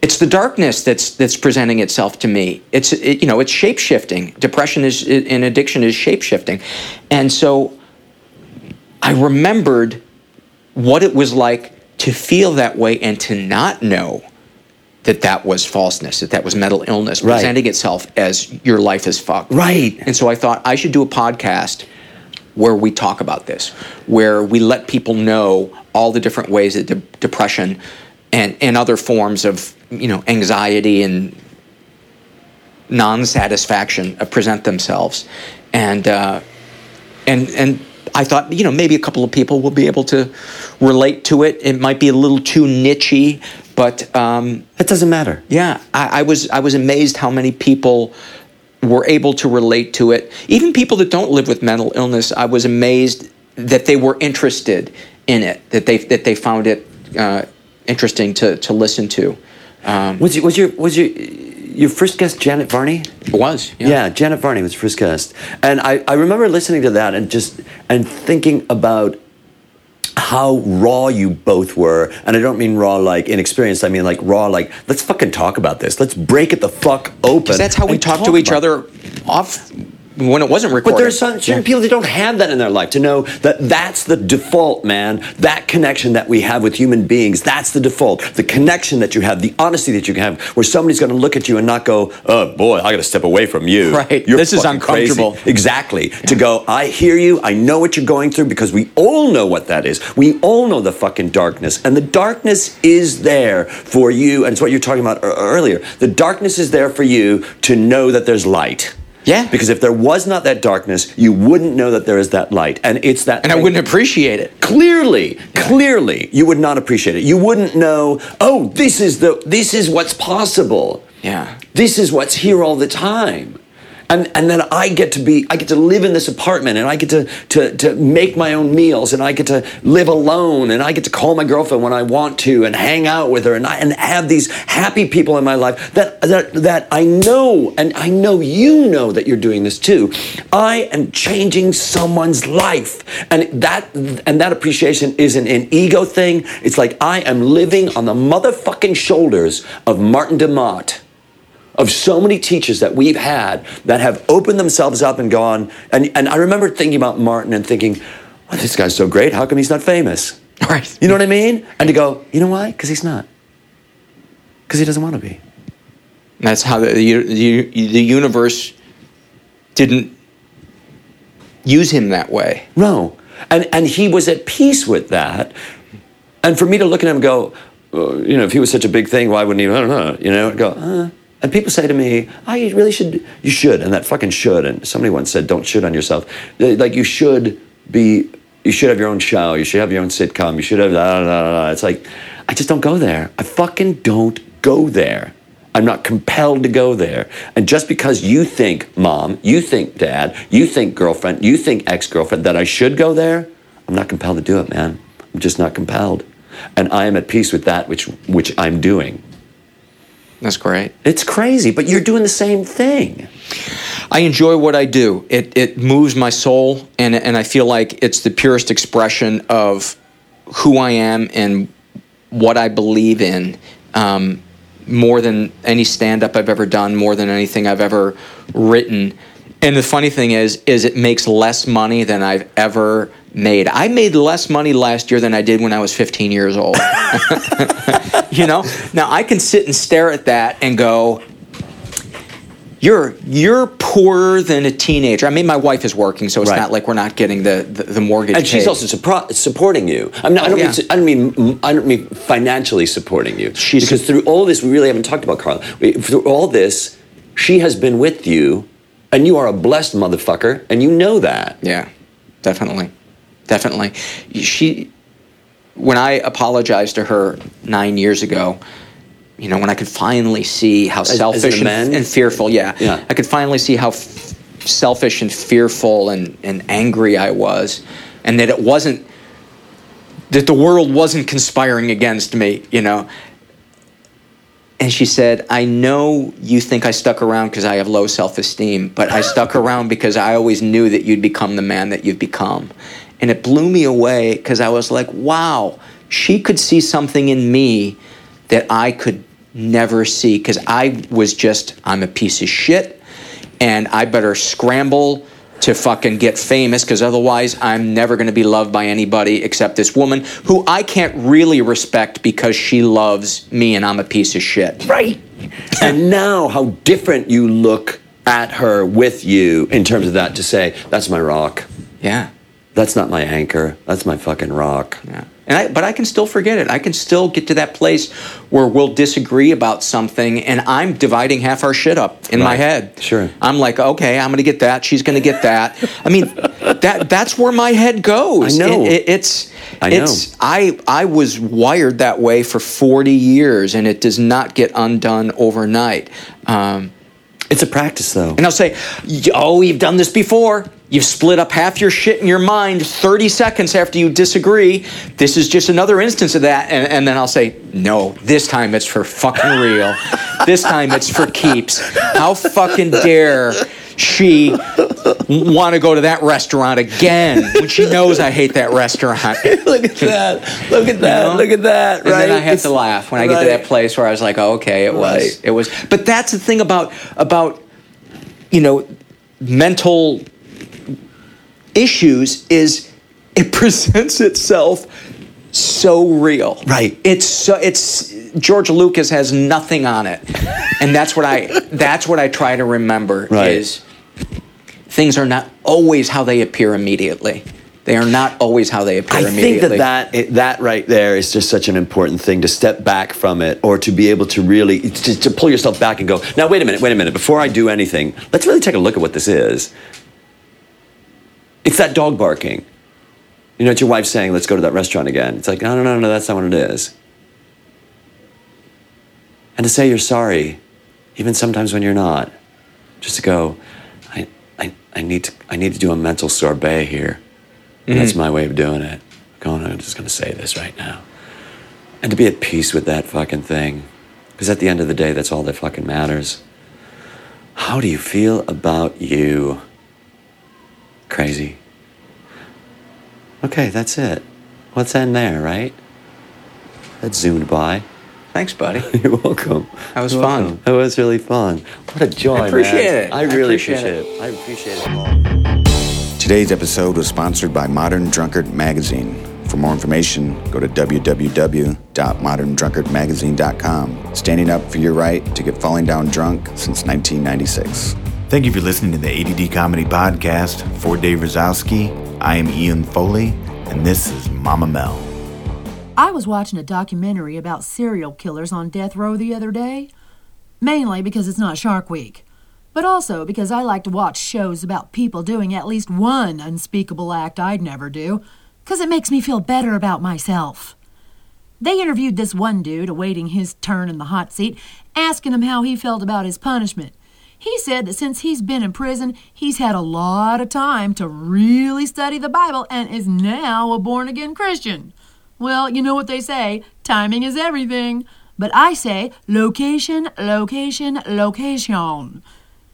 It's the darkness that's that's presenting itself to me. It's it, you know it's shape shifting. Depression is in addiction is shape shifting, and so I remembered what it was like to feel that way and to not know that that was falseness, that that was mental illness Right. presenting itself as your life is fucked. Right. And so I thought I should do a podcast where we talk about this, where we let people know all the different ways that de- depression and, and other forms of you know anxiety and non-satisfaction uh, present themselves, and uh, and and I thought you know maybe a couple of people will be able to relate to it. It might be a little too nichey, but um, It doesn't matter. yeah, I, I was I was amazed how many people were able to relate to it. Even people that don't live with mental illness, I was amazed that they were interested in it. That they that they found it uh, interesting to to listen to. Um, Was you, was your was your your first guest Janet Varney? it was Yeah. Janet Varney was first guest, and I, I remember listening to that and just and thinking about how raw you both were, and I don't mean raw like inexperienced. I mean like raw like let's fucking talk about this. Let's break it the fuck open. that's how we talk talk to each other off when it wasn't recorded. But there's some, certain Yeah. people that don't have that in their life to know that that's the default, man. That connection that we have with human beings, that's the default. The connection that you have, the honesty that you can have, where somebody's going to look at you and not go, "Oh boy, I got to step away from you." Right. This is fucking crazy." uncomfortable. Exactly. To go, I hear you. I know what you're going through because we all know what that is. We all know the fucking darkness, and the darkness is there for you. And it's what you're talking about earlier. The darkness is there for you to know that there's light. Yeah. Because if there was not that darkness, you wouldn't know that there is that light. And it's that and I wouldn't appreciate it. clearly, clearly you would not appreciate it. You wouldn't know, oh, this is the this is what's possible. Yeah. This is what's here all the time. And, and then I get to be, I get to live in this apartment and I get to, to, to make my own meals and I get to live alone and I get to call my girlfriend when I want to and hang out with her and, I, and have these happy people in my life that, that, that I know and I know you know that you're doing this too. I am changing someone's life and that, and that appreciation isn't an ego thing. It's like I am living on the motherfucking shoulders of Martin de Maat of so many teachers that we've had that have opened themselves up and gone. And, and I remember thinking about Martin and thinking, well, this guy's so great. How come he's not famous? Right. You know what I mean? And to go, you know why? Because he's not. Because he doesn't want to be. That's how the, the, the universe didn't use him that way. No. And, and he was at peace with that. And for me to look at him and go, you know, if he was such a big thing, why wouldn't he? I don't know. You know, go, uh. And people say to me, oh, you really should, you should. And that fucking should. And somebody once said, don't should on yourself. Like, you should be, you should have your own show. You should have your own sitcom. You should have, da, da, da. It's like, I just don't go there. I fucking don't go there. I'm not compelled to go there. And just because you think, mom, you think, dad, you think, girlfriend, you think, ex girlfriend, that I should go there, I'm not compelled to do it, man. I'm just not compelled. And I am at peace with that which, which I'm doing. That's great. It's crazy, but you're doing the same thing. I enjoy what I do. It it moves my soul, and and I feel like it's the purest expression of who I am and what I believe in. Um, more than any stand up I've ever done, more than anything I've ever written. And the funny thing is, is it makes less money than I've ever made. I made less money last year than I did when I was 15 years old. you know? Now I can sit and stare at that and go, you're you're poorer than a teenager. I mean, my wife is working, so it's Right. not like we're not getting the the, the mortgage. And she's paid. also suppro- supporting you. I'm not, I, Oh, don't yeah. mean, I don't mean I don't mean financially supporting you. She's- because through all this, we really haven't talked about Carla. We- Through all this, she has been with you, and you are a blessed motherfucker, and you know that. Yeah, definitely, definitely. She, when I apologized to her nine years ago, you know, when I could finally see how as selfish an and, and fearful, yeah, Yeah. I could finally see how f- selfish and fearful and, and angry I was, and that it wasn't that the world wasn't conspiring against me, you know. And she said, I know you think I stuck around because I have low self esteem, but I stuck around because I always knew that you'd become the man that you've become. And it blew me away because I was like, wow, she could see something in me that I could never see because I was just, I'm a piece of shit and I better scramble to fucking get famous because otherwise I'm never going to be loved by anybody except this woman who I can't really respect because she loves me and I'm a piece of shit. Right. and now, how different you look at her with you in terms of that to say, that's my rock. Yeah. That's not my anchor. That's my fucking rock. Yeah. And I, but I can still forget it. I can still get to that place where we'll disagree about something, and I'm dividing half our shit up in my head. Sure. I'm like, okay, I'm going to get that. She's going to get that. I mean, that that's where my head goes. I know. It- it- it's. I know. It's. I I was wired that way for 40 years, and it does not get undone overnight. Um, It's a practice, though. and I'll say, oh, you've done this before. You've split up half your shit in your mind 30 seconds after you disagree. This is just another instance of that. And, and then I'll say, no, this time it's for fucking real. this time it's for keeps. How fucking dare she want to go to that restaurant again when she knows I hate that restaurant? Look at that. Look at that. know? Look at that. And right? then I have It's- to laugh when I get to that place where I was like, oh, okay, it was, Right. it was. But that's the thing about about you know mental issues is it presents itself so real. Right. It's so it's George Lucas has nothing on it, and that's what I that's what I try to remember Right. is things are not always how they appear immediately. They are not always how they appear I think immediately. that that, it, that right there is just such an important thing to step back from it or to be able to really to, to pull yourself back and go now wait a minute wait a minute before I do anything let's really take a look at what this is it's that dog barking you know it's your wife saying let's go to that restaurant again it's like no no no no that's not what it is and to say you're sorry even sometimes when you're not just to go I, I, I need to I need to do a mental sorbet here and That's mm-hmm. my way of doing it. Going, I'm just going to say this right now. And to be at peace with that fucking thing. Because at the end of the day, that's all that fucking matters. How do you feel about you? Crazy. Okay, that's it. Let's end there, right? That zoomed by. Thanks, buddy. You're welcome. That was You're fun. welcome. That was really fun. What a joy, I appreciate man. it. I I really appreciate appreciate, it. it. I appreciate it, Paul. Today's episode was sponsored by Modern Drunkard Magazine. For more information, go to www.moderndrunkardmagazine.com. Standing up for your right to get falling down drunk since 1996. Thank you for listening to the ADD Comedy Podcast. For Dave Razowsky, I am Ian Foley, and this is Mama Mel. I was watching a documentary about serial killers on death row the other day. Mainly because it's not Shark Week, but also because I like to watch shows about people doing at least one unspeakable act I'd never do, because it makes me feel better about myself. They interviewed this one dude awaiting his turn in the hot seat, asking him how he felt about his punishment. He said that since he's been in prison, he's had a lot of time to really study the Bible and is now a born again Christian. Well, you know what they say timing is everything. But I say location, location, location.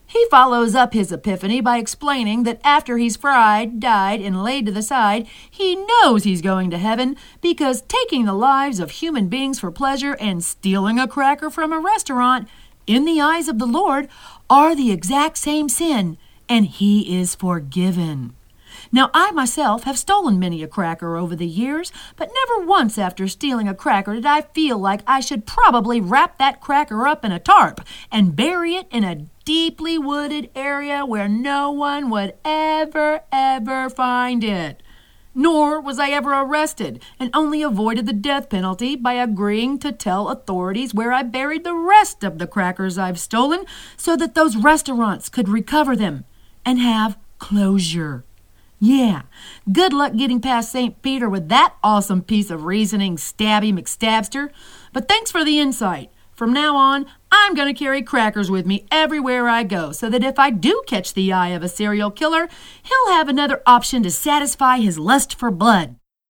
He follows up his epiphany by explaining that after he's fried, died, and laid to the side, he knows he's going to heaven because taking the lives of human beings for pleasure and stealing a cracker from a restaurant, in the eyes of the Lord, are the exact same sin, and he is forgiven. Now, I myself have stolen many a cracker over the years, but never once after stealing a cracker did I feel like I should probably wrap that cracker up in a tarp and bury it in a deeply wooded area where no one would ever, ever find it. Nor was I ever arrested and only avoided the death penalty by agreeing to tell authorities where I buried the rest of the crackers I've stolen so that those restaurants could recover them and have closure. Yeah, good luck getting past St. Peter with that awesome piece of reasoning, Stabby McStabster. But thanks for the insight. From now on, I'm going to carry crackers with me everywhere I go so that if I do catch the eye of a serial killer, he'll have another option to satisfy his lust for blood.